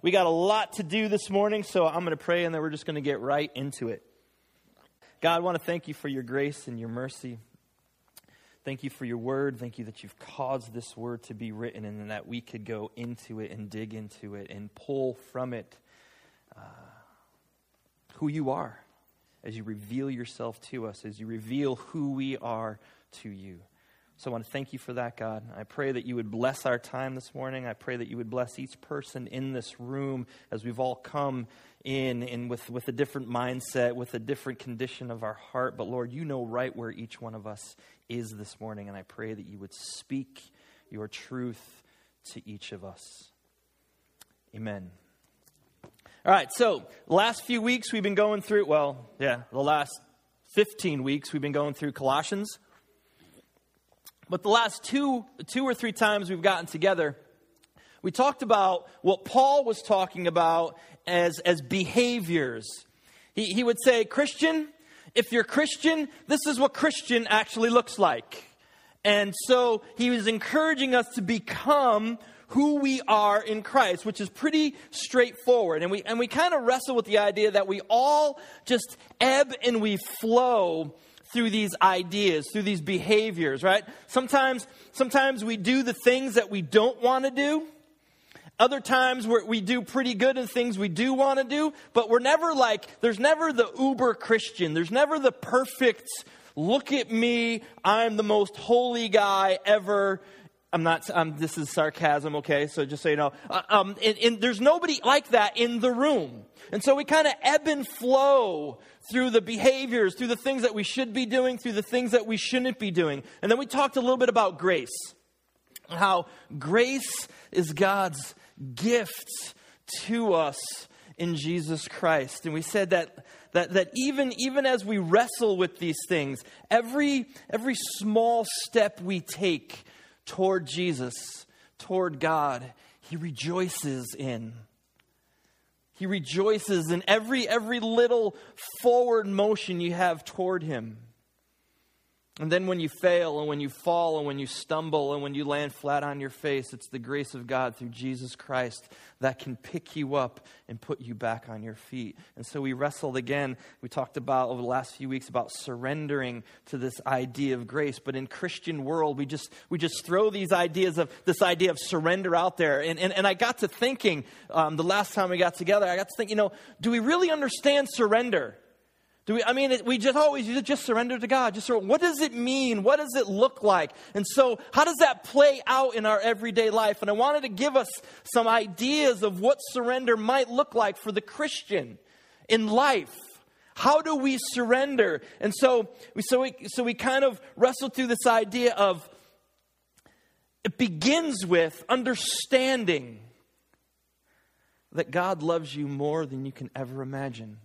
we got a lot to do this morning, so I'm going to pray and then we're just going to get right into it. God, I want to thank you for your grace and your mercy. Thank you for your word. Thank you that you've caused this word to be written and that we could go into it and dig into it and pull from it uh, who you are as you reveal yourself to us, as you reveal who we are to you. So I want to thank you for that, God. I pray that you would bless our time this morning. I pray that you would bless each person in this room as we've all come in and with, with a different mindset, with a different condition of our heart. But Lord, you know right where each one of us is this morning, and I pray that you would speak your truth to each of us. Amen. All right, so last few weeks we've been going through, well, yeah, the last 15 weeks we've been going through Colossians. But the last two, two or three times we've gotten together, we talked about what Paul was talking about as, as behaviors. He, he would say, Christian, if you're Christian, this is what Christian actually looks like. And so he was encouraging us to become who we are in Christ, which is pretty straightforward. And we, and we kind of wrestle with the idea that we all just ebb and we flow through these ideas, through these behaviors, right? Sometimes, sometimes we do the things that we don't want to do. Other times we do pretty good in things we do want to do, but we're never like, there's never the uber Christian. There's never the perfect, look at me, I'm the most holy guy ever. I'm not, um, this is sarcasm, okay? So just so you know. Uh, um, and, and there's nobody like that in the room. And so we kind of ebb and flow through the behaviors, through the things that we should be doing, through the things that we shouldn't be doing. And then we talked a little bit about grace. How grace is God's gift to us in Jesus Christ. And we said that that, that even, even as we wrestle with these things, every, every small step we take toward Jesus, toward God, He rejoices in. He rejoices in every, every little forward motion you have toward Him. And then when you fail and when you fall and when you stumble and when you land flat on your face, it's the grace of God through Jesus Christ that can pick you up and put you back on your feet. And so we wrestled again. We talked about over the last few weeks about surrendering to this idea of grace. But in Christian world, we just we just throw these ideas of this idea of surrender out there. And and, and I got to thinking um, the last time we got together, I got to think, you know, do we really understand surrender? Do we, I mean, we just always just surrender to God. Just surrender. What does it mean? What does it look like? And so, how does that play out in our everyday life? And I wanted to give us some ideas of what surrender might look like for the Christian in life. How do we surrender? And so, we, so, we, so we kind of wrestled through this idea of it begins with understanding that God loves you more than you can ever imagine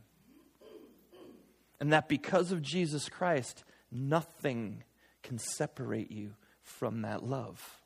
and that because of Jesus Christ, nothing can separate you from that love.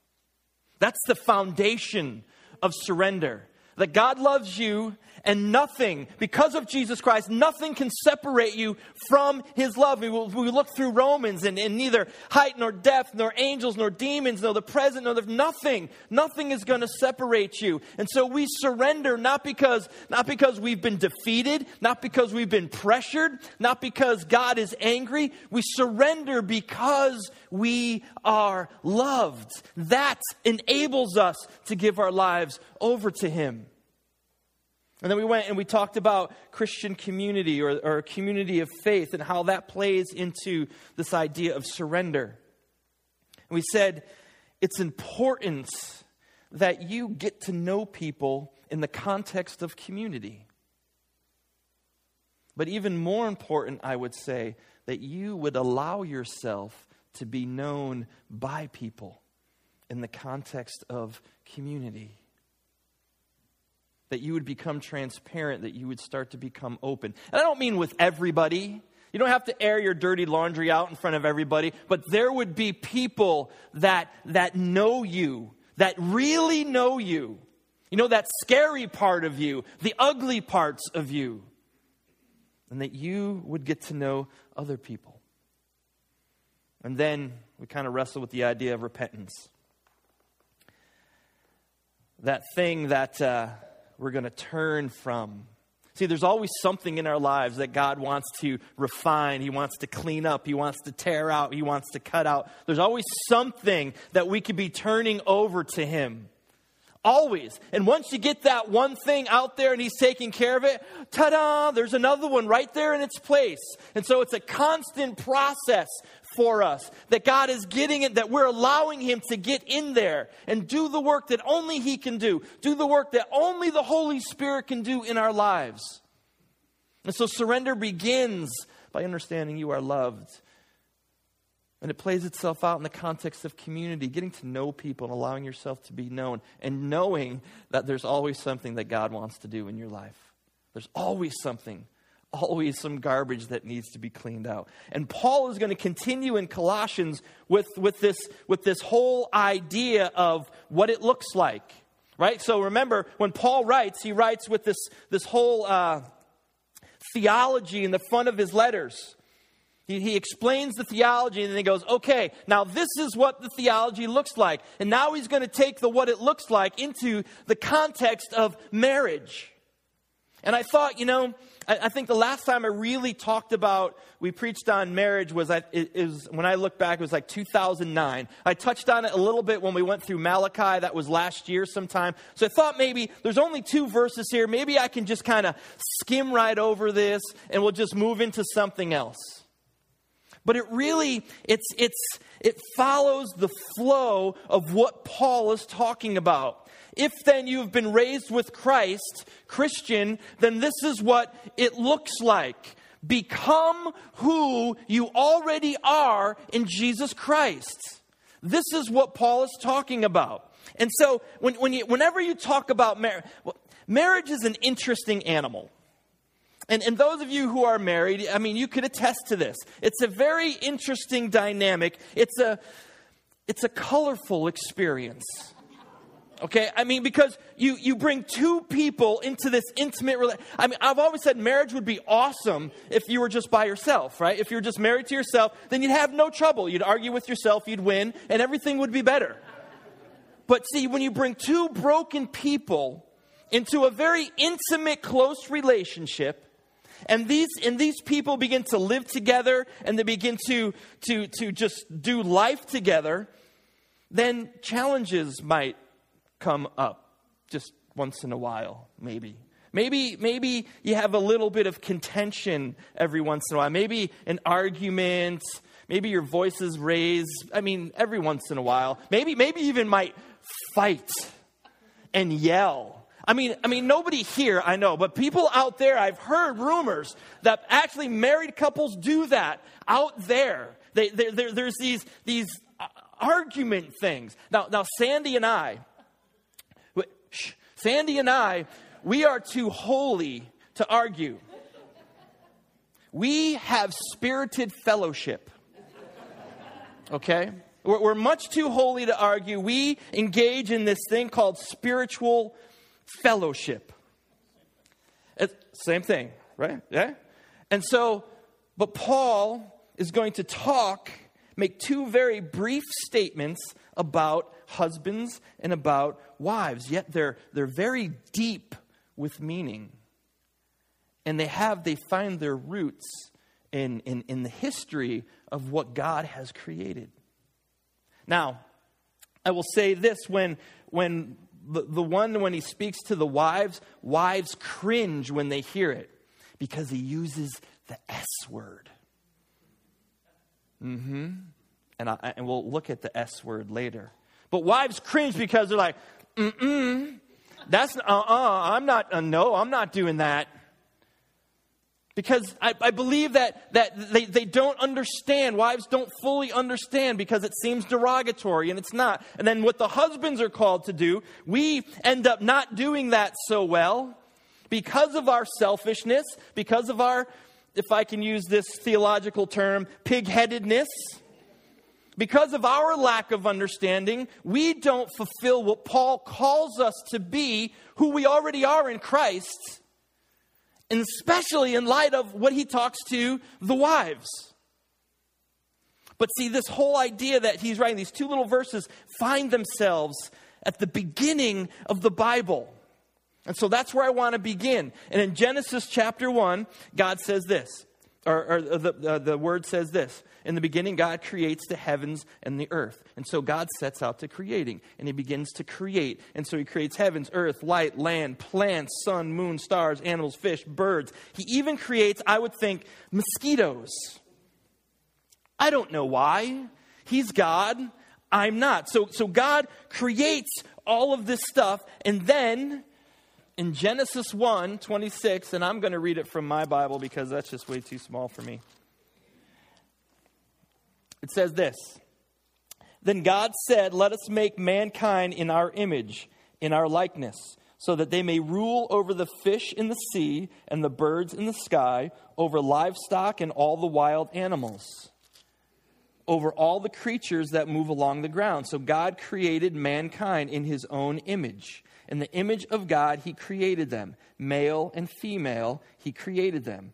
That's the foundation of surrender. That God loves you and nothing, because of Jesus Christ, nothing can separate you from His love. We, we look through Romans and, and, neither height nor depth, nor angels nor demons, nor the present, nor the nothing, nothing is going to separate you. And so we surrender not because, not because we've been defeated, not because we've been pressured, not because God is angry. We surrender because we are loved. That enables us to give our lives over to Him. And then we went and we talked about Christian community or, or community of faith and how that plays into this idea of surrender. And we said it's important that you get to know people in the context of community. But even more important, I would say, that you would allow yourself to be known by people in the context of community that you would become transparent, that you would start to become open. And I don't mean with everybody. You don't have to air your dirty laundry out in front of everybody, but there would be people that, that know you, that really know you. You know, that scary part of you, the ugly parts of you. And that you would get to know other people. And then we kind of wrestle with the idea of repentance. That thing that. Uh, we're going to turn from. See, there's always something in our lives that God wants to refine. He wants to clean up. He wants to tear out. He wants to cut out. There's always something that we could be turning over to Him. Always. And once you get that one thing out there and He's taking care of it, ta da, there's another one right there in its place. And so it's a constant process for us that God is getting it, that we're allowing Him to get in there and do the work that only He can do, do the work that only the Holy Spirit can do in our lives. And so surrender begins by understanding you are loved. And it plays itself out in the context of community, getting to know people and allowing yourself to be known, and knowing that there's always something that God wants to do in your life. There's always something always some garbage that needs to be cleaned out. And Paul is going to continue in Colossians with, with, this, with this whole idea of what it looks like. Right? So remember, when Paul writes, he writes with this, this whole uh, theology in the front of his letters. He, he explains the theology and then he goes, okay, now this is what the theology looks like. And now he's going to take the what it looks like into the context of marriage. And I thought, you know, I, I, think the last time I really talked about, we preached on marriage was, it, it was, when I look back, it was like 2009. I touched on it a little bit when we went through Malachi. That was last year sometime. So I thought maybe there's only two verses here. Maybe I can just kind of skim right over this and we'll just move into something else. But it really, it's, it's, it follows the flow of what Paul is talking about. If then you've been raised with Christ, Christian, then this is what it looks like. Become who you already are in Jesus Christ. This is what Paul is talking about. And so, when, when you, whenever you talk about marriage, well, marriage is an interesting animal. And, and those of you who are married, I mean, you could attest to this. It's a very interesting dynamic. It's a, it's a colorful experience. Okay, I mean, because you, you bring two people into this intimate relationship. I mean, I've always said marriage would be awesome if you were just by yourself, right? If you're just married to yourself, then you'd have no trouble. You'd argue with yourself, you'd win, and everything would be better. But see, when you bring two broken people into a very intimate, close relationship, and these and these people begin to live together and they begin to to to just do life together, then challenges might come up just once in a while, maybe. Maybe, maybe you have a little bit of contention every once in a while. Maybe an argument. Maybe your voice is raised. I mean, every once in a while. Maybe, maybe even might fight and yell. I mean, I mean, nobody here, I know, but people out there, I've heard rumors that actually married couples do that out there. They, they, there's these, these uh, argument things. Now, now, Sandy and I, Sandy and I, we are too holy to argue. We have spirited fellowship. Okay? We're, much too holy to argue. We engage in this thing called spiritual fellowship. Same thing, right? Yeah? And so, but Paul is going to talk, make two very brief statements about husbands and about wives, yet they're, they're very deep with meaning. And they have, they find their roots in, in, in the history of what God has created. Now, I will say this when, when the, the one, when he speaks to the wives, wives cringe when they hear it because he uses the S word. Mm hmm. And, I, and we'll look at the S word later. But wives cringe because they're like, mm-mm, that's, uh-uh, I'm not, uh, no, I'm not doing that. Because I, I believe that, that they, they don't understand. Wives don't fully understand because it seems derogatory and it's not. And then what the husbands are called to do, we end up not doing that so well because of our selfishness, because of our, if I can use this theological term, pig-headedness because of our lack of understanding, we don't fulfill what Paul calls us to be, who we already are in Christ, and especially in light of what he talks to the wives. But see, this whole idea that he's writing, these two little verses, find themselves at the beginning of the Bible. And so that's where I want to begin. And in Genesis chapter 1, God says this, or, or the, uh, the word says this In the beginning, God creates the heavens and the earth. And so God sets out to creating, and He begins to create. And so He creates heavens, earth, light, land, plants, sun, moon, stars, animals, fish, birds. He even creates, I would think, mosquitoes. I don't know why. He's God. I'm not. So, so God creates all of this stuff, and then in Genesis 1 26, and I'm going to read it from my Bible because that's just way too small for me. It says this Then God said, Let us make mankind in our image, in our likeness, so that they may rule over the fish in the sea and the birds in the sky, over livestock and all the wild animals, over all the creatures that move along the ground. So God created mankind in his own image. In the image of God, He created them. Male and female, He created them.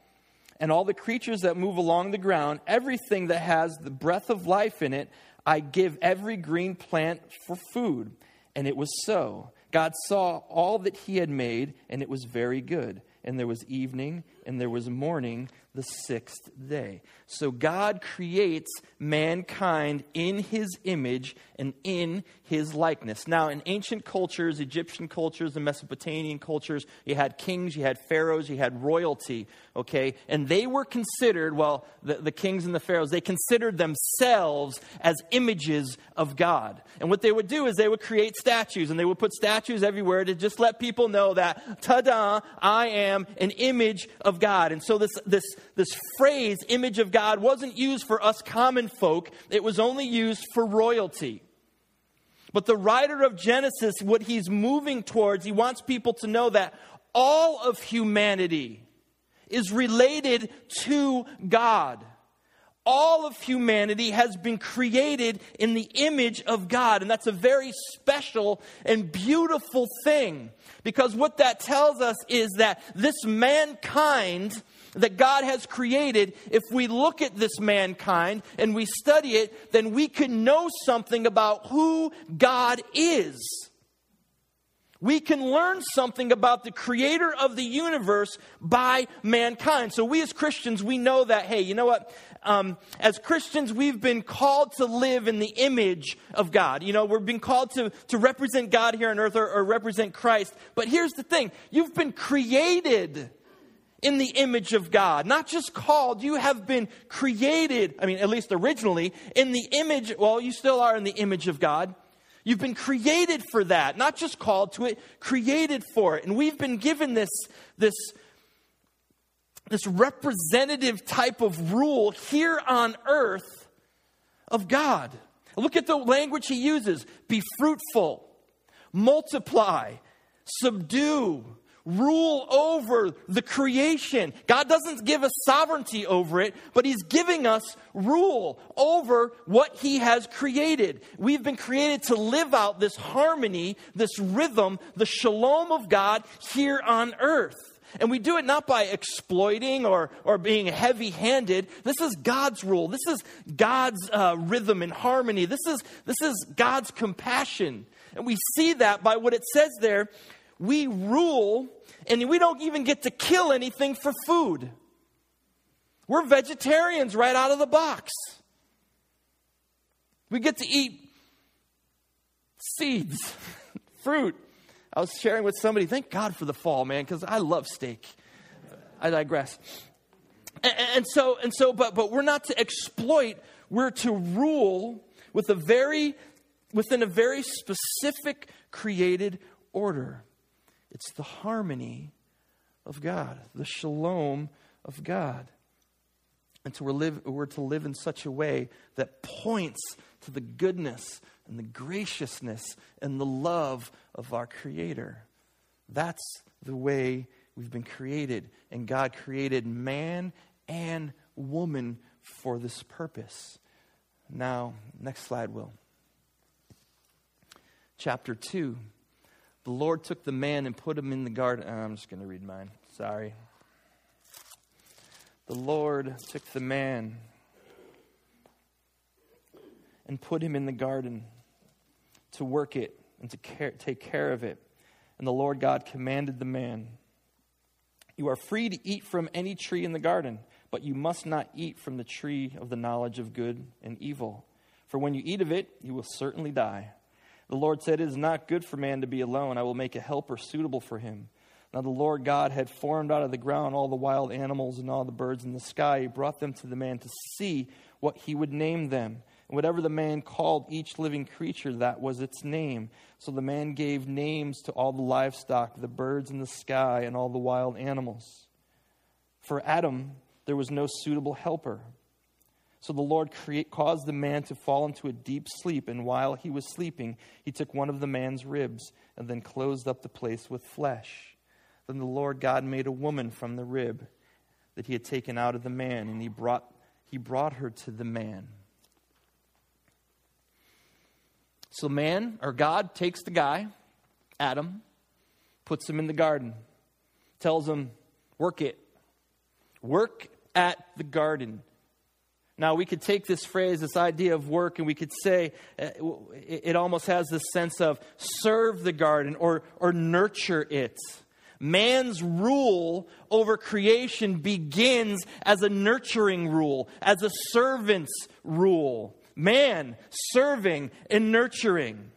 and all the creatures that move along the ground, everything that has the breath of life in it, I give every green plant for food. And it was so. God saw all that he had made, and it was very good. And there was evening, and there was morning, the sixth day. So God creates mankind in his image and in his likeness. Now, in ancient cultures, Egyptian cultures, and Mesopotamian cultures, you had kings, you had pharaohs, you had royalty, okay? And they were considered, well, the, the kings and the pharaohs, they considered themselves as images of God. And what they would do is they would create statues, and they would put statues everywhere to just let people know that, ta da, I am an image of God. And so this, this this phrase, image of God, wasn't used for us common folk, it was only used for royalty. But the writer of Genesis, what he's moving towards, he wants people to know that all of humanity is related to God. All of humanity has been created in the image of God. And that's a very special and beautiful thing. Because what that tells us is that this mankind that God has created, if we look at this mankind and we study it, then we can know something about who God is. We can learn something about the creator of the universe by mankind. So, we as Christians, we know that, hey, you know what? Um, as Christians, we've been called to live in the image of God. You know, we're being called to, to represent God here on earth or, or represent Christ. But here's the thing you've been created in the image of God. Not just called, you have been created, I mean, at least originally, in the image, well, you still are in the image of God. You've been created for that, not just called to it, created for it. And we've been given this, this, this representative type of rule here on earth of God. Look at the language he uses be fruitful, multiply, subdue, rule over the creation. God doesn't give us sovereignty over it, but He's giving us rule over what He has created. We've been created to live out this harmony, this rhythm, the shalom of God here on earth. And we do it not by exploiting or, or being heavy handed. This is God's rule. This is God's uh, rhythm and harmony. This is, this is God's compassion. And we see that by what it says there we rule and we don't even get to kill anything for food. We're vegetarians right out of the box. We get to eat seeds, fruit. I was sharing with somebody, thank God for the fall, man, because I love steak. I digress. And, and, so, and so, but but we're not to exploit, we're to rule with a very within a very specific created order. It's the harmony of God, the shalom of God. And so we're, live, we're to live in such a way that points to the goodness and the graciousness and the love of our Creator. That's the way we've been created. And God created man and woman for this purpose. Now, next slide, Will. Chapter 2. The Lord took the man and put him in the garden. Oh, I'm just going to read mine. Sorry. The Lord took the man and put him in the garden to work it and to care, take care of it. And the Lord God commanded the man, You are free to eat from any tree in the garden, but you must not eat from the tree of the knowledge of good and evil. For when you eat of it, you will certainly die. The Lord said, It is not good for man to be alone. I will make a helper suitable for him. Now the Lord God had formed out of the ground all the wild animals and all the birds in the sky. He brought them to the man to see what he would name them. And whatever the man called each living creature, that was its name. So the man gave names to all the livestock, the birds in the sky, and all the wild animals. For Adam, there was no suitable helper. So the Lord create, caused the man to fall into a deep sleep, and while he was sleeping, he took one of the man's ribs and then closed up the place with flesh. Then the Lord God made a woman from the rib that he had taken out of the man, and he brought, he brought her to the man. So, man, or God, takes the guy, Adam, puts him in the garden, tells him, work it. Work at the garden. Now, we could take this phrase, this idea of work, and we could say uh, it almost has this sense of serve the garden or, or nurture it. Man's rule over creation begins as a nurturing rule, as a servant's rule man serving and nurturing.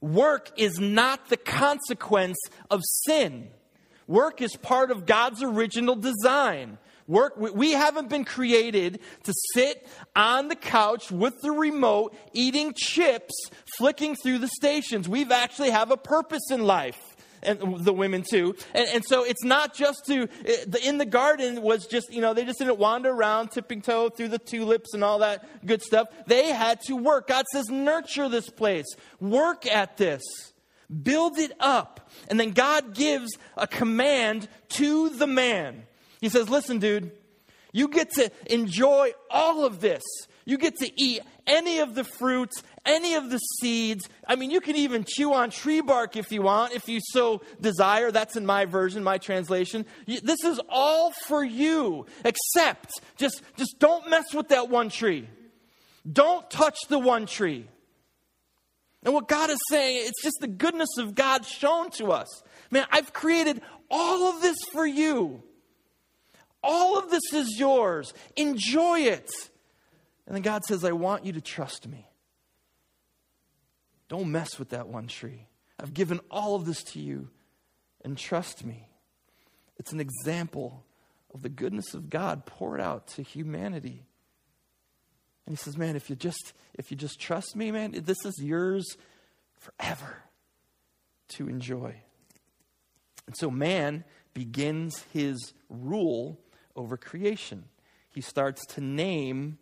Work is not the consequence of sin. Work is part of God's original design. Work, we haven't been created to sit on the couch with the remote, eating chips, flicking through the stations. We've actually have a purpose in life and the women too. And, and so it's not just to, in the garden was just, you know, they just didn't wander around tipping toe through the tulips and all that good stuff. They had to work. God says, nurture this place, work at this, build it up. And then God gives a command to the man. He says, listen, dude, you get to enjoy all of this. You get to eat any of the fruits, any of the seeds. I mean, you can even chew on tree bark if you want, if you so desire. That's in my version, my translation. This is all for you, except just, just don't mess with that one tree. Don't touch the one tree. And what God is saying, it's just the goodness of God shown to us. Man, I've created all of this for you. All of this is yours. Enjoy it. And then God says, I want you to trust me. Don't mess with that one tree. I've given all of this to you, and trust me. It's an example of the goodness of God poured out to humanity. And he says, Man, if you just if you just trust me, man, this is yours forever to enjoy. And so man begins his rule over creation. He starts to name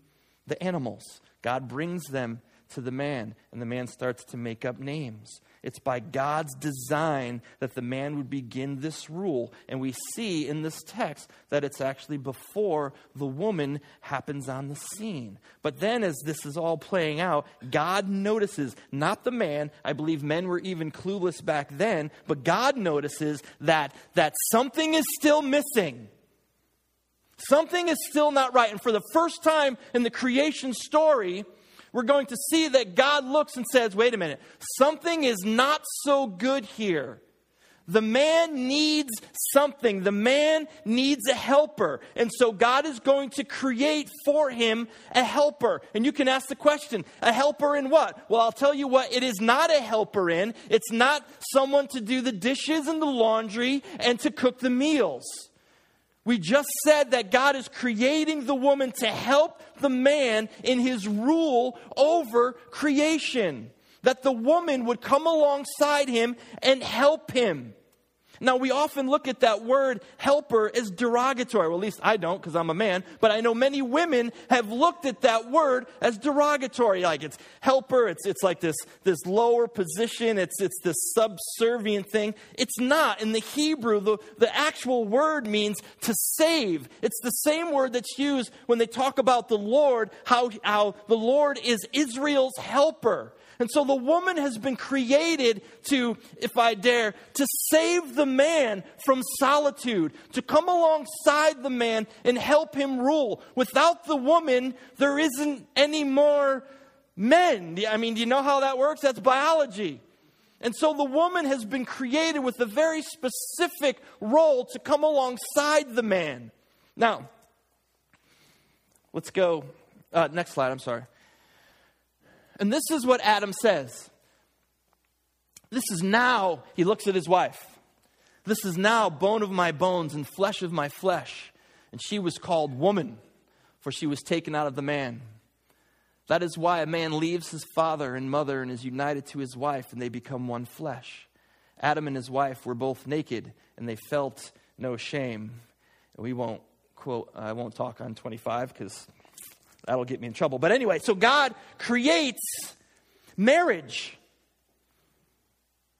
the animals. God brings them to the man, and the man starts to make up names. It's by God's design that the man would begin this rule. And we see in this text that it's actually before the woman happens on the scene. But then, as this is all playing out, God notices, not the man, I believe men were even clueless back then, but God notices that, that something is still missing. Something is still not right. And for the first time in the creation story, we're going to see that God looks and says, wait a minute, something is not so good here. The man needs something. The man needs a helper. And so God is going to create for him a helper. And you can ask the question, a helper in what? Well, I'll tell you what, it is not a helper in. It's not someone to do the dishes and the laundry and to cook the meals. We just said that God is creating the woman to help the man in his rule over creation. That the woman would come alongside him and help him. Now, we often look at that word helper as derogatory. Well, at least I don't because I'm a man, but I know many women have looked at that word as derogatory. Like it's helper, it's, it's like this, this lower position, it's, it's this subservient thing. It's not. In the Hebrew, the, the actual word means to save. It's the same word that's used when they talk about the Lord, how, how the Lord is Israel's helper. And so the woman has been created to, if I dare, to save the man from solitude, to come alongside the man and help him rule. Without the woman, there isn't any more men. I mean, do you know how that works? That's biology. And so the woman has been created with a very specific role to come alongside the man. Now, let's go. Uh, next slide, I'm sorry. And this is what Adam says. This is now, he looks at his wife. This is now bone of my bones and flesh of my flesh. And she was called woman, for she was taken out of the man. That is why a man leaves his father and mother and is united to his wife, and they become one flesh. Adam and his wife were both naked, and they felt no shame. And We won't quote, I won't talk on 25 because That'll get me in trouble. But anyway, so God creates marriage.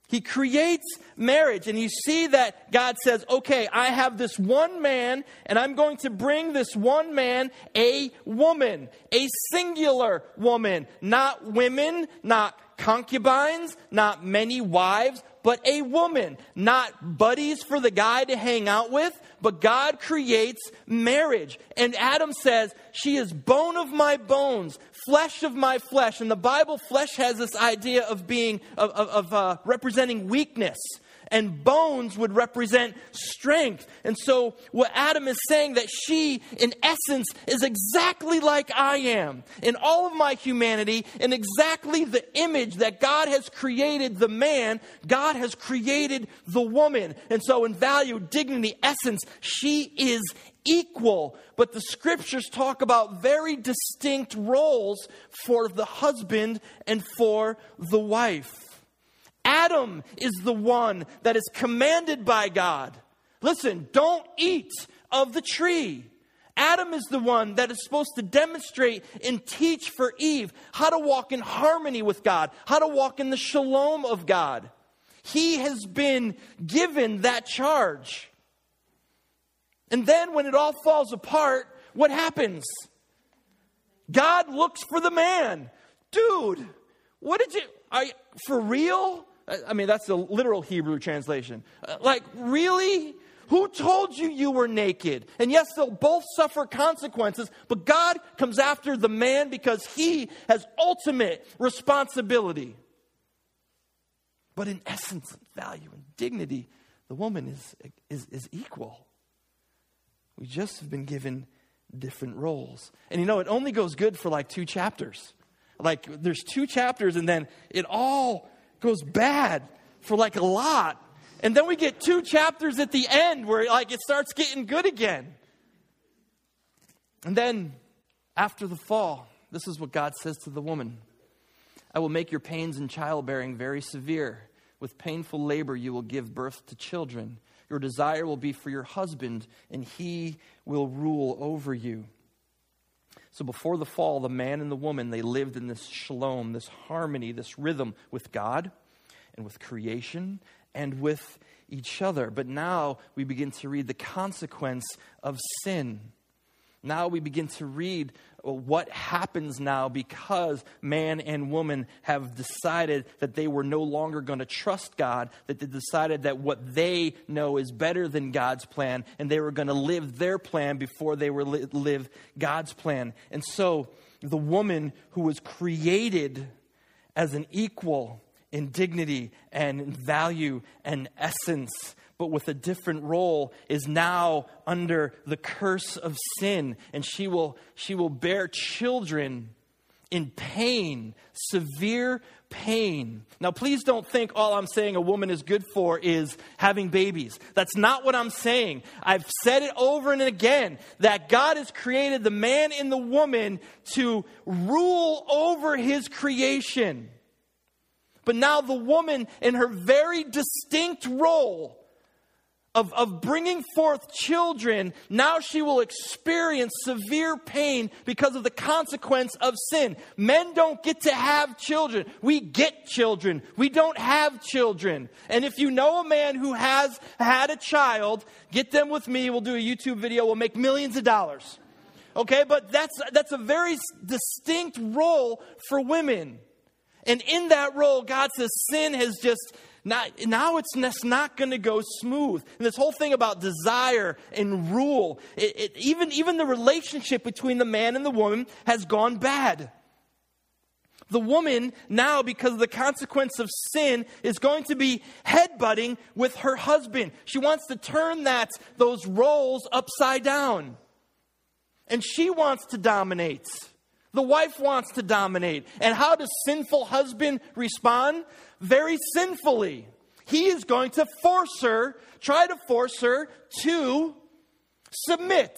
He creates marriage, and you see that God says, Okay, I have this one man, and I'm going to bring this one man a woman, a singular woman, not women, not concubines, not many wives, but a woman, not buddies for the guy to hang out with, but God creates marriage. And Adam says, She is bone of my bones, flesh of my flesh. And the Bible, flesh has this idea of being, of, of, of uh, representing weakness and bones would represent strength. And so, what Adam is saying that she, in essence, is exactly like I am in all of my humanity, in exactly the image that God has created the man, God has created the woman. And so, in value, dignity, essence, she is equal. But the scriptures talk about very distinct roles for the husband and for the wife. Adam is the one that is commanded by God. Listen, don't eat of the tree. Adam is the one that is supposed to demonstrate and teach for Eve how to walk in harmony with God, how to walk in the shalom of God. He has been given that charge. And then when it all falls apart, what happens? God looks for the man. Dude, what did you, are you, for real? I mean, that's the literal Hebrew translation. Uh, like, really? Who told you you were naked? And yes, they'll both suffer consequences, but God comes after the man because he has ultimate responsibility. But in essence, value and dignity, the woman is, is, is equal. We just have been given different roles. And you know, it only goes good for like two chapters. Like, there's two chapters, and then it all goes bad for like a lot. And then we get two chapters at the end where like it starts getting good again. And then after the fall, this is what God says to the woman I will make your pains in childbearing very severe. With painful labor, you will give birth to children. Your desire will be for your husband, and he will rule over you. So before the fall, the man and the woman, they lived in this shalom, this harmony, this rhythm with God and with creation and with each other. But now we begin to read the consequence of sin. Now we begin to read uh, what happens now because man and woman have decided that they were no longer going to trust God, that they decided that what they know is better than God's plan, and they were going to live their plan before they were li- live God's plan. And so the woman who was created as an equal in dignity and value and essence but with a different role, is now under the curse of sin. And she will, she will bear children in pain, severe pain. Now, please don't think all I'm saying a woman is good for is having babies. That's not what I'm saying. I've said it over and again that God has created the man and the woman to rule over his creation. But now the woman, in her very distinct role, of, of bringing forth children, now she will experience severe pain because of the consequence of sin. Men don't get to have children. We get children. We don't have children. And if you know a man who has had a child, get them with me. We'll do a YouTube video. We'll make millions of dollars. Okay, but that's, that's a very distinct role for women. And in that role, God says sin has just not, now it's not going to go smooth. And this whole thing about desire and rule, it, it, even, even the relationship between the man and the woman has gone bad. The woman now, because of the consequence of sin, is going to be headbutting with her husband. She wants to turn that, those roles upside down. And she wants to dominate. The wife wants to dominate. And how does sinful husband respond? Very sinfully. He is going to force her, try to force her to submit.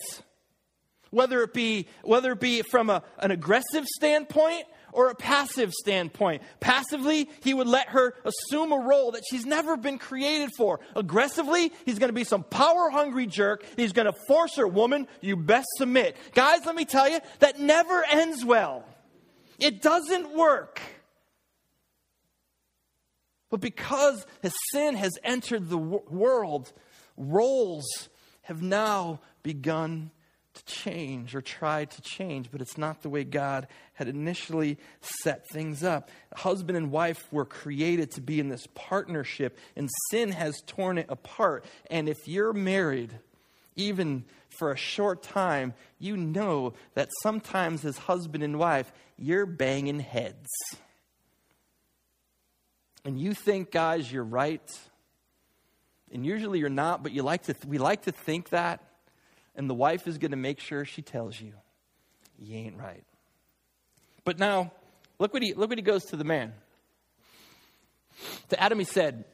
Whether it be, whether it be from a, an aggressive standpoint or a passive standpoint. Passively, he would let her assume a role that she's never been created for. Aggressively, he's going to be some power hungry jerk. He's going to force her, woman, you best submit. Guys, let me tell you, that never ends well. It doesn't work. But because his sin has entered the world, roles have now begun to change or try to change, but it's not the way God had initially set things up. Husband and wife were created to be in this partnership, and sin has torn it apart. And if you're married, even for a short time, you know that sometimes as husband and wife, you're banging heads and you think, guys, you're right, and usually you're not, but you like to th- we like to think that, and the wife is going to make sure she tells you, you ain't right. But now, look what he look what he goes to the man. To Adam, he said,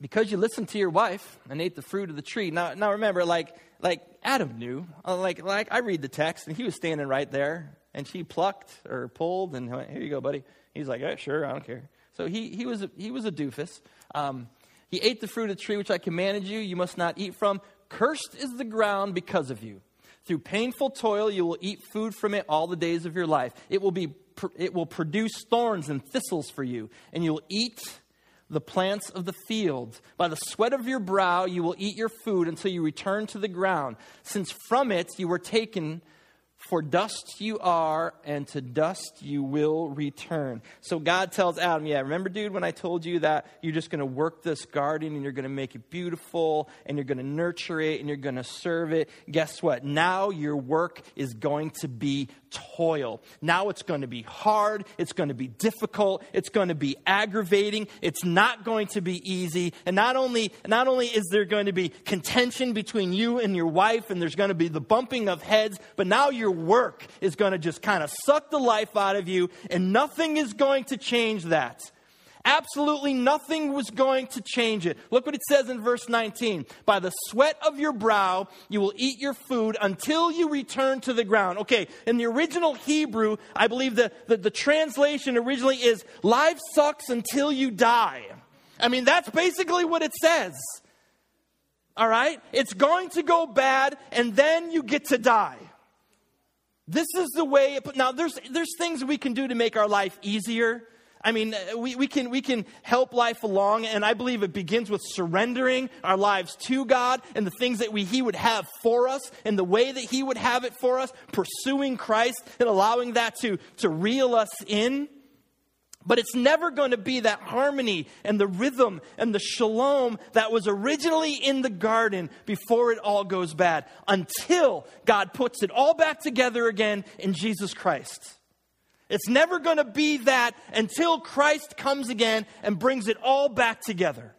"Because you listened to your wife and ate the fruit of the tree." Now, now remember, like like Adam knew, uh, like like I read the text, and he was standing right there, and she plucked or pulled, and went, "Here you go, buddy." He's like, "Yeah, sure, I don't care." So he, he, was, a, he was a doofus. Um, he ate the fruit of the tree which I commanded you, you must not eat from. Cursed is the ground because of you. Through painful toil, you will eat food from it all the days of your life. It will, be, it will produce thorns and thistles for you, and you will eat the plants of the field. By the sweat of your brow, you will eat your food until you return to the ground, since from it you were taken for dust you are, and to dust you will return. So God tells Adam, Yeah, remember, dude, when I told you that you're just going to work this garden and you're going to make it beautiful and you're going to nurture it and you're going to serve it? Guess what? Now your work is going to be toil. Now it's going to be hard. It's going to be difficult. It's going to be aggravating. It's not going to be easy. And not only, not only is there going to be contention between you and your wife, and there's going to be the bumping of heads, but now your work is going to just kind of suck the life out of you, and nothing is going to change that. Absolutely nothing was going to change it. Look what it says in verse 19. By the sweat of your brow, you will eat your food until you return to the ground. Okay, in the original Hebrew, I believe the, the, the translation originally is life sucks until you die. I mean, that's basically what it says. All right? It's going to go bad, and then you get to die. This is the way. It, now, there's, there's things we can do to make our life easier. I mean, uh, we, we, can, we can help life along, and I believe it begins with surrendering our lives to God and the things that we, He would have for us and the way that He would have it for us, pursuing Christ and allowing that to, to reel us in. But it's never going to be that harmony and the rhythm and the shalom that was originally in the garden before it all goes bad until God puts it all back together again in Jesus Christ. It's never going to be that until Christ comes again and brings it all back together.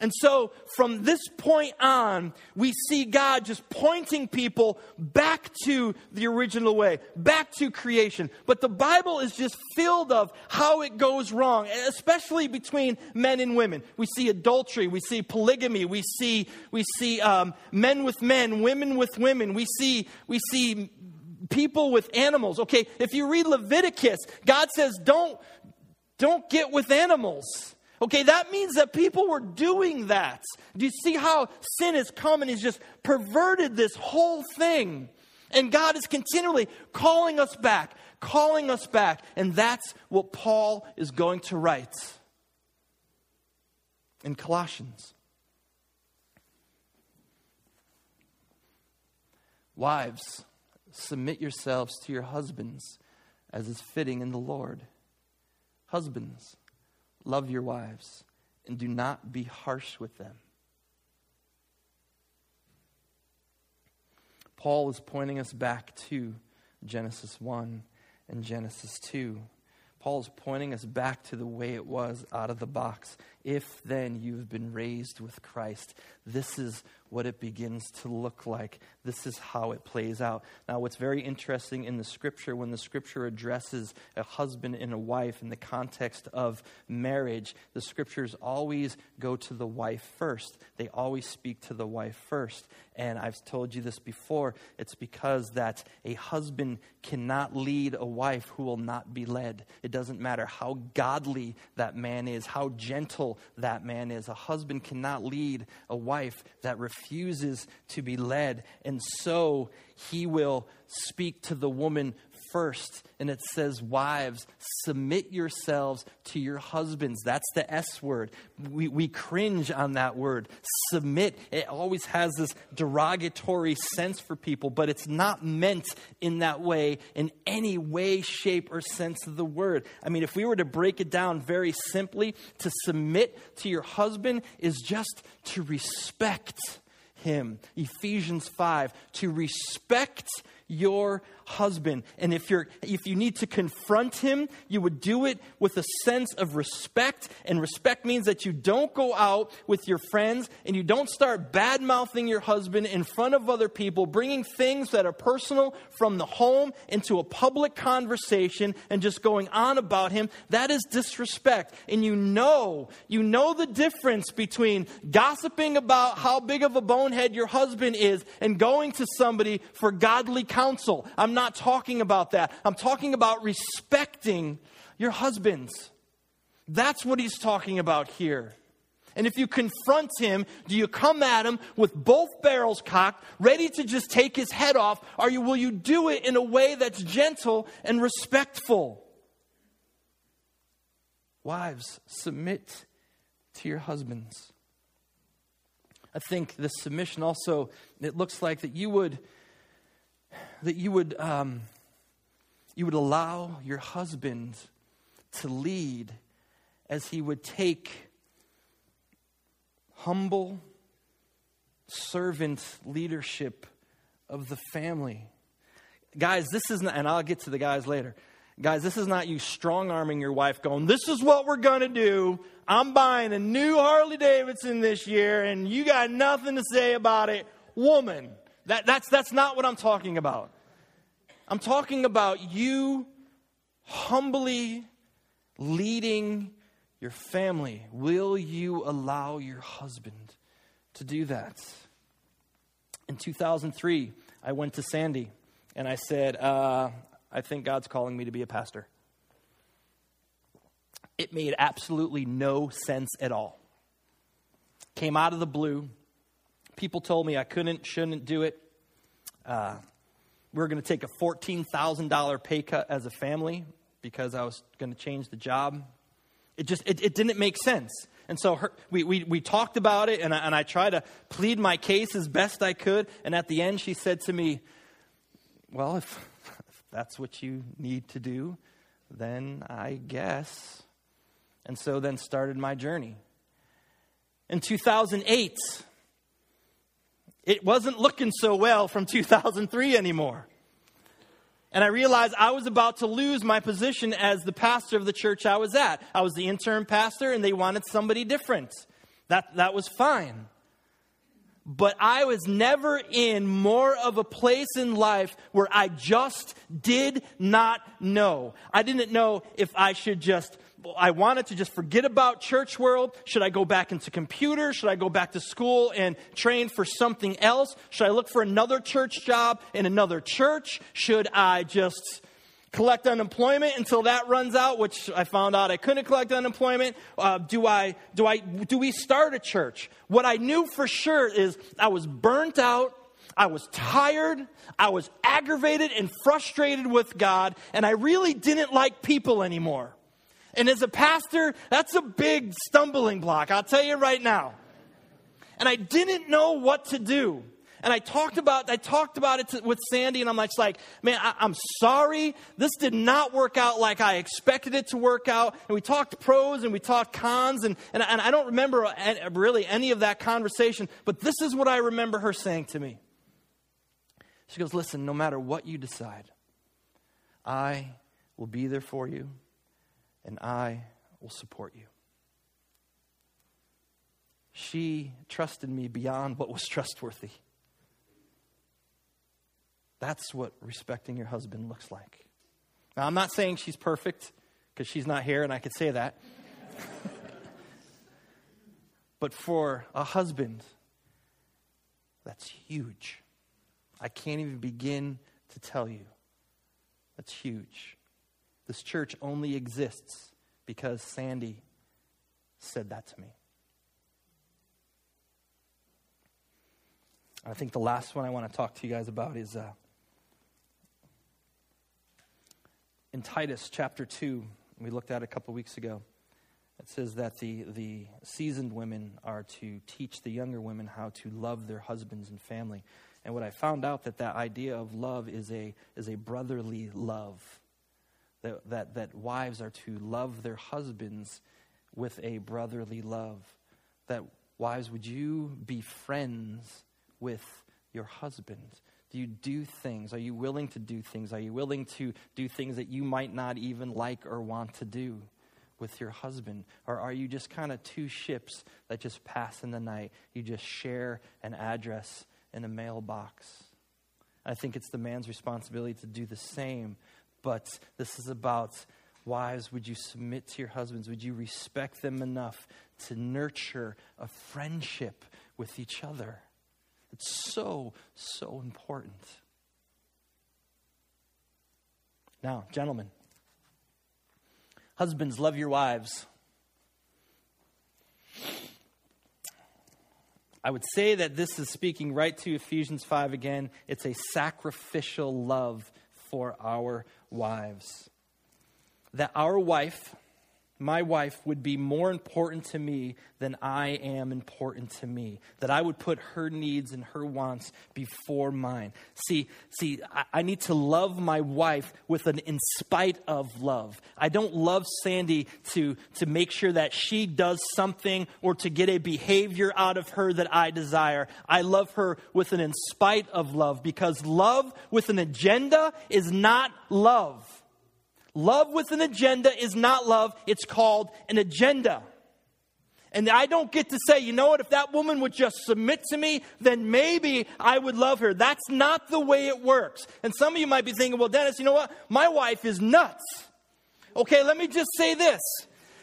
And so, from this point on, we see God just pointing people back to the original way, back to creation. But the Bible is just filled of how it goes wrong, especially between men and women. We see adultery, we see polygamy, we see we see um, men with men, women with women. We see we see people with animals. Okay, if you read Leviticus, God says, don't, don't get with animals. Okay, that means that people were doing that. Do you see how sin has come and has just perverted this whole thing? And God is continually calling us back, calling us back. And that's what Paul is going to write in Colossians. Wives, submit yourselves to your husbands as is fitting in the Lord. Husbands, love your wives and do not be harsh with them. Paul is pointing us back to Genesis 1 and Genesis 2. Paul is pointing us back to the way it was out of the box. If then you've been raised with Christ, this is what it begins to look like. This is how it plays out. Now, what's very interesting in the scripture, when the scripture addresses a husband and a wife in the context of marriage, the scriptures always go to the wife first. They always speak to the wife first. And I've told you this before. It's because that a husband cannot lead a wife who will not be led. It doesn't matter how godly that man is, how gentle that man is. A husband cannot lead a wife that refuses to be led. And so he will speak to the woman first. And it says, Wives, submit yourselves to your husbands. That's the S word. We, we cringe on that word. Submit. It always has this derogatory sense for people, but it's not meant in that way, in any way, shape, or sense of the word. I mean, if we were to break it down very simply, to submit to your husband is just to respect him. Ephesians 5, to respect your husband. And if you're if you need to confront him, you would do it with a sense of respect. And respect means that you don't go out with your friends and you don't start bad mouthing your husband in front of other people, bringing things that are personal from the home into a public conversation and just going on about him. That is disrespect. And you know, you know the difference between gossiping about how big of a bonehead your husband is and going to somebody for godly counsel. I'm not talking about that. I'm talking about respecting your husbands. That's what he's talking about here. And if you confront him, do you come at him with both barrels cocked, ready to just take his head off? Or you, will you do it in a way that's gentle and respectful? Wives, submit to your husbands. I think the submission also, it looks like that you would that you would, um, you would allow your husband to lead as he would take humble servant leadership of the family. Guys, this is not, and I'll get to the guys later. Guys, this is not you strong arming your wife going, This is what we're going to do. I'm buying a new Harley Davidson this year, and you got nothing to say about it. Woman, that, that's, that's not what I'm talking about. I'm talking about you humbly leading your family. Will you allow your husband to do that? In 2003, I went to Sandy and I said, uh, I think God's calling me to be a pastor. It made absolutely no sense at all. Came out of the blue. People told me I couldn't, shouldn't do it. Uh, we were going to take a $14,000 pay cut as a family because I was going to change the job. It just it, it didn't make sense. And so her, we, we, we talked about it, and I, and I tried to plead my case as best I could. And at the end, she said to me, Well, if, if that's what you need to do, then I guess. And so then started my journey. In 2008, it wasn't looking so well from 2003 anymore. And I realized I was about to lose my position as the pastor of the church I was at. I was the interim pastor, and they wanted somebody different. That, that was fine. But I was never in more of a place in life where I just did not know. I didn't know if I should just I wanted to just forget about church world. Should I go back into computers? Should I go back to school and train for something else? Should I look for another church job in another church? Should I just collect unemployment until that runs out, which I found out I couldn't collect unemployment. Uh, do I, do I, do we start a church? What I knew for sure is I was burnt out. I was tired. I was aggravated and frustrated with God, and I really didn't like people anymore. And as a pastor, that's a big stumbling block, I'll tell you right now. And I didn't know what to do. And I talked about I talked about it to, with Sandy, and I'm like, like man, I, am sorry. This did not work out like I expected it to work out. And we talked pros and we talked cons, and, and, and I don't remember really any of that conversation, but this is what I remember her saying to me. She goes, Listen, no matter what you decide, I will be there for you, and I will support you. She trusted me beyond what was trustworthy. That's what respecting your husband looks like. Now, I'm not saying she's perfect because she's not here and I could say that. but for a husband, that's huge. I can't even begin to tell you. That's huge. This church only exists because Sandy said that to me. I think the last one I want to talk to you guys about is uh, in Titus chapter 2, we looked at a couple weeks ago. It says that the, the seasoned women are to teach the younger women how to love their husbands and family. And what I found out that that idea of love is a, is a brotherly love. That, that, that wives are to love their husbands with a brotherly love. That wives, would you be friends with your husband? Do you do things? Are you willing to do things? Are you willing to do things that you might not even like or want to do with your husband? Or are you just kind of two ships that just pass in the night? You just share an address in a mailbox. I think it's the man's responsibility to do the same, but this is about wives, would you submit to your husbands? Would you respect them enough to nurture a friendship with each other? It's so, so important. Now, gentlemen, husbands, love your wives. I would say that this is speaking right to Ephesians 5 again. It's a sacrificial love for our wives. That our wife my wife would be more important to me than I am important to me. That I would put her needs and her wants before mine. See, see, I, I, need to love my wife with an in spite of love. I don't love Sandy to, to make sure that she does something or to get a behavior out of her that I desire. I love her with an in spite of love because love with an agenda is not love. Love with an agenda is not love, it's called an agenda. And I don't get to say, you know what, if that woman would just submit to me, then maybe I would love her. That's not the way it works. And some of you might be thinking, well, Dennis, you know what? My wife is nuts. Okay, let me just say this.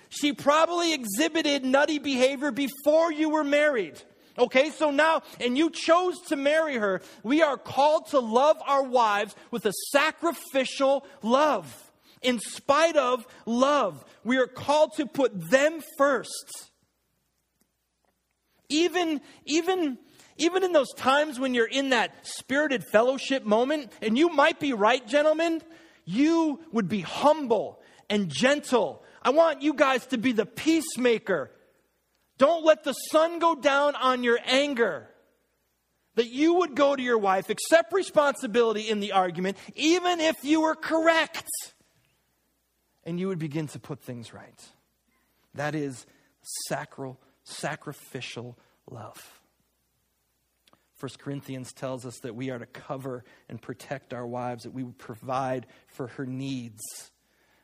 She probably exhibited nutty behavior before you were married. Okay, so now, and you chose to marry her, we are called to love our wives with a sacrificial love in spite of love. We are called to put them first. Even, even, even in those times when you're in that spirited fellowship moment, and you might be right, gentlemen, you would be humble and gentle. I want you guys to be the peacemaker. Don't let the sun go down on your anger. That you would go to your wife, accept responsibility in the argument, even if you were correct and you would begin to put things right. That is sacral, sacrificial love. 1 Corinthians tells us that we are to cover and protect our wives, that we would provide for her needs.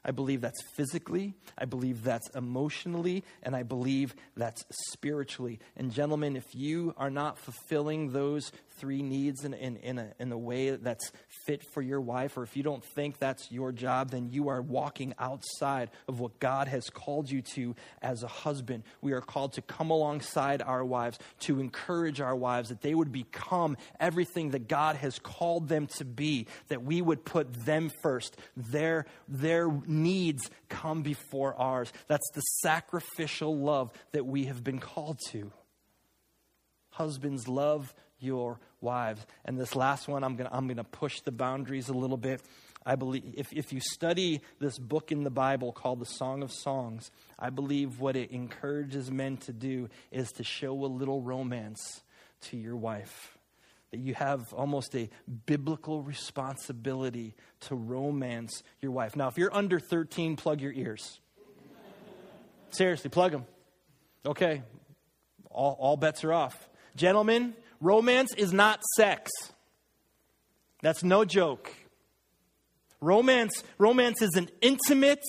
I believe that's physically, I believe that's emotionally, and I believe that's spiritually. And, gentlemen, if you are not fulfilling those three needs in, in, in, a, in a way that's fit for your wife, or if you don't think that's your job, then you are walking outside of what God has called you to as a husband. We are called to come alongside our wives, to encourage our wives that they would become everything that God has called them to be, that we would put them first, their, their needs come before ours. That's the sacrificial love that we have been called to. Husbands, love your wives. And this last one, I'm going to I'm going to push the boundaries a little bit. I believe if, if you study this book in the Bible called the Song of Songs, I believe what it encourages men to do is to show a little romance to your wife. That you have almost a biblical responsibility to romance your wife. Now, if you're under 13, plug your ears. Seriously, plug them. Okay, all, all bets are off. Gentlemen, Romance is not sex. That's no joke. Romance, romance is an intimate,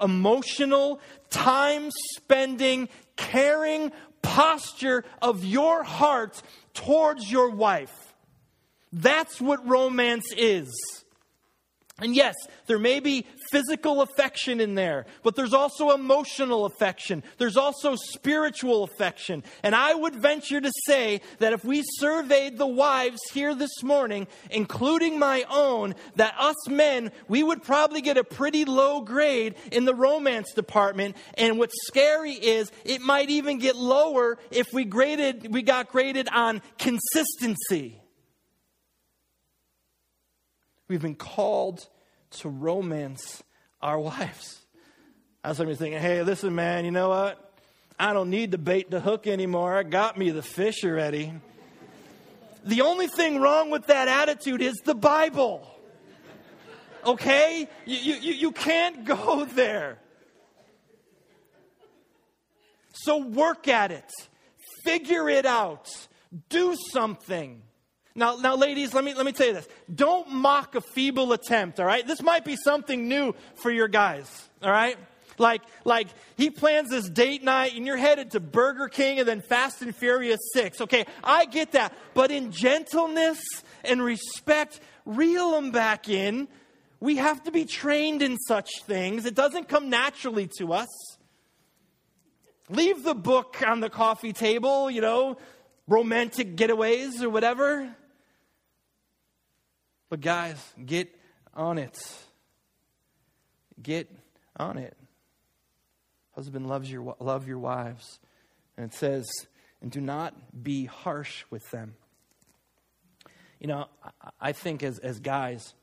emotional, time spending, caring posture of your heart towards your wife. That's what romance is. And yes, there may be physical affection in there, but there's also emotional affection. There's also spiritual affection. And I would venture to say that if we surveyed the wives here this morning, including my own, that us men, we would probably get a pretty low grade in the romance department. And what's scary is it might even get lower if we graded, we got graded on consistency. We've been called to romance our wives. I was thinking, hey, listen, man, you know what? I don't need the bait to hook anymore. I got me the fish already. the only thing wrong with that attitude is the Bible. Okay? You, you, you can't go there. So work at it, figure it out, do something. Now, now, ladies, let me, let me tell you this. Don't mock a feeble attempt, all right? This might be something new for your guys, all right? Like, like he plans this date night and you're headed to Burger King and then Fast and Furious 6. Okay, I get that. But in gentleness and respect, reel them back in. We have to be trained in such things. It doesn't come naturally to us. Leave the book on the coffee table, you know, romantic getaways or whatever. But guys, get on it. Get on it. Husband loves your love your wives. And it says, and do not be harsh with them. You know, I think as, as guys,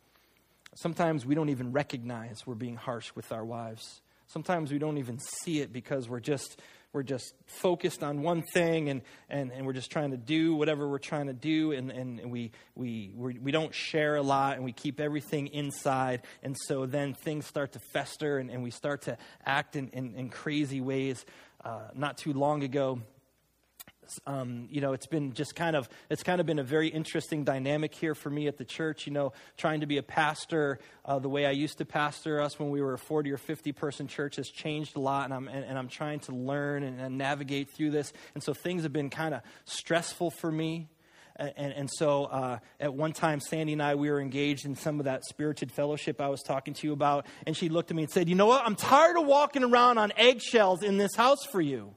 sometimes we don't even recognize we're being harsh with our wives. Sometimes we don't even see it because we're just we're just focused on one thing and, and, and we're just trying to do whatever we're trying to do and, and we, we, we, don't share a lot and we keep everything inside. And so then things start to fester and, and we start to act in, in, in crazy ways. Uh, not too long ago, um, you know, it's been just kind of, it's kind of been a very interesting dynamic here for me at the church. You know, trying to be a pastor uh, the way I used to pastor us when we were a 40 or 50 person church has changed a lot, and I'm, and, and I'm trying to learn and, and, navigate through this. And so things have been kind of stressful for me. And, and, so uh, at one time, Sandy and I, we were engaged in some of that spirited fellowship I was talking to you about. And she looked at me and said, You know what? I'm tired of walking around on eggshells in this house for you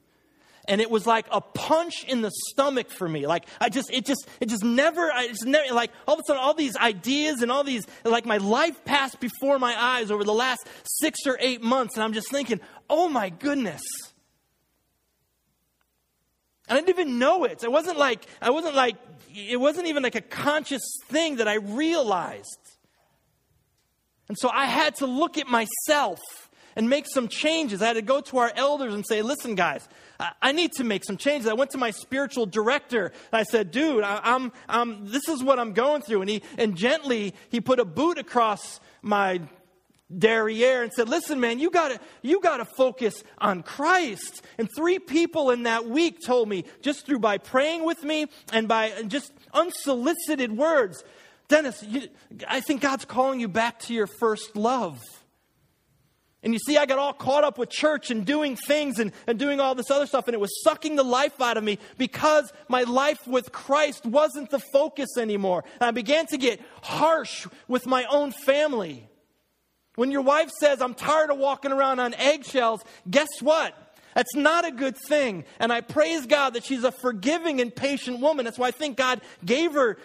and it was like a punch in the stomach for me. Like I just, it just, it just never, I just never, like all of a sudden, all these ideas and all these, like my life passed before my eyes over the last six or eight months, and I'm just thinking, oh my goodness. And I didn't even know it. I wasn't like, I wasn't like, it wasn't even like a conscious thing that I realized. And so I had to look at myself and make some changes. I had to go to our elders and say, listen, guys, I need to make some changes. I went to my spiritual director and I said, dude, I, I'm, I'm, this is what I'm going through. And he, and gently, he put a boot across my derriere and said, listen, man, you gotta, you gotta focus on Christ. And three people in that week told me, just through by praying with me and by just unsolicited words, Dennis, you, I think God's calling you back to your first love. And you see, I got all caught up with church and doing things and, and doing all this other stuff, and it was sucking the life out of me because my life with Christ wasn't the focus anymore. And I began to get harsh with my own family. When your wife says, I'm tired of walking around on eggshells, guess what? That's not a good thing. And I praise God that she's a forgiving and patient woman. That's why I think God gave her,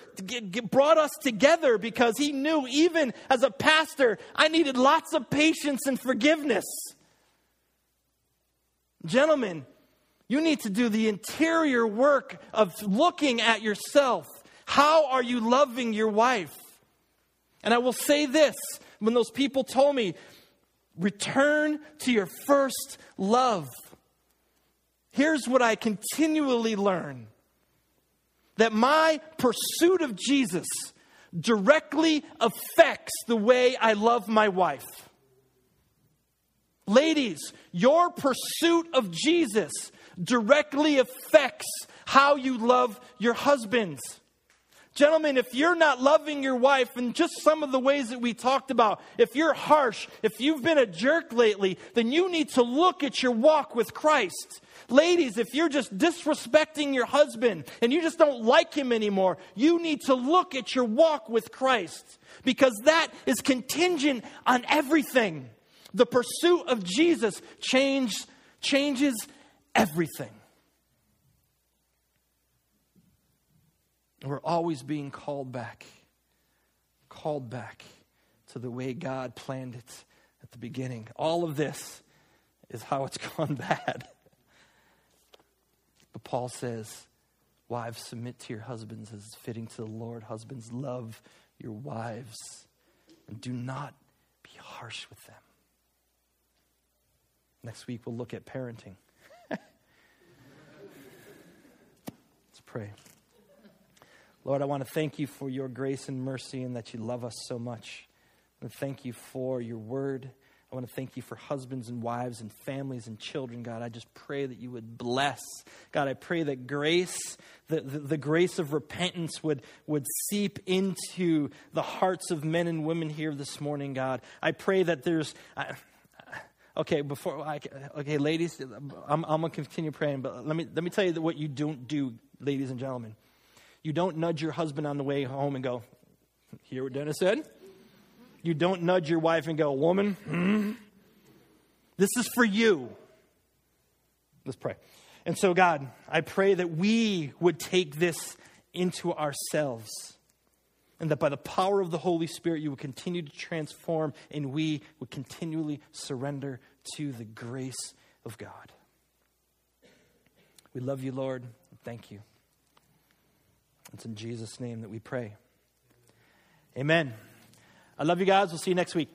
brought us together because He knew even as a pastor, I needed lots of patience and forgiveness. Gentlemen, you need to do the interior work of looking at yourself. How are you loving your wife? And I will say this when those people told me, return to your first love. Here's what I continually learn that my pursuit of Jesus directly affects the way I love my wife. Ladies, your pursuit of Jesus directly affects how you love your husbands. Gentlemen, if you're not loving your wife in just some of the ways that we talked about, if you're harsh, if you've been a jerk lately, then you need to look at your walk with Christ. Ladies, if you're just disrespecting your husband and you just don't like him anymore, you need to look at your walk with Christ because that is contingent on everything. The pursuit of Jesus change, changes everything. We're always being called back, called back to the way God planned it at the beginning. All of this is how it's gone bad. But Paul says, Wives, submit to your husbands as fitting to the Lord. Husbands, love your wives and do not be harsh with them. Next week, we'll look at parenting. Let's pray. Lord, I want to thank you for your grace and mercy and that you love us so much. And thank you for your word. I want to thank you for husbands and wives and families and children, God. I just pray that you would bless. God, I pray that grace, the, the, the, grace of repentance would, would seep into the hearts of men and women here this morning, God. I pray that there's. I, okay, before I, okay, ladies, I'm, I'm gonna continue praying, but let me let me tell you what you don't do, ladies and gentlemen. You don't nudge your husband on the way home and go, "Hear what Dennis said." You don't nudge your wife and go, Woman, hmm? this is for you. Let's pray. And so, God, I pray that we would take this into ourselves and that by the power of the Holy Spirit, you would continue to transform and we would continually surrender to the grace of God. We love you, Lord. Thank you. It's in Jesus' name that we pray. Amen. I love you guys. We'll see you next week.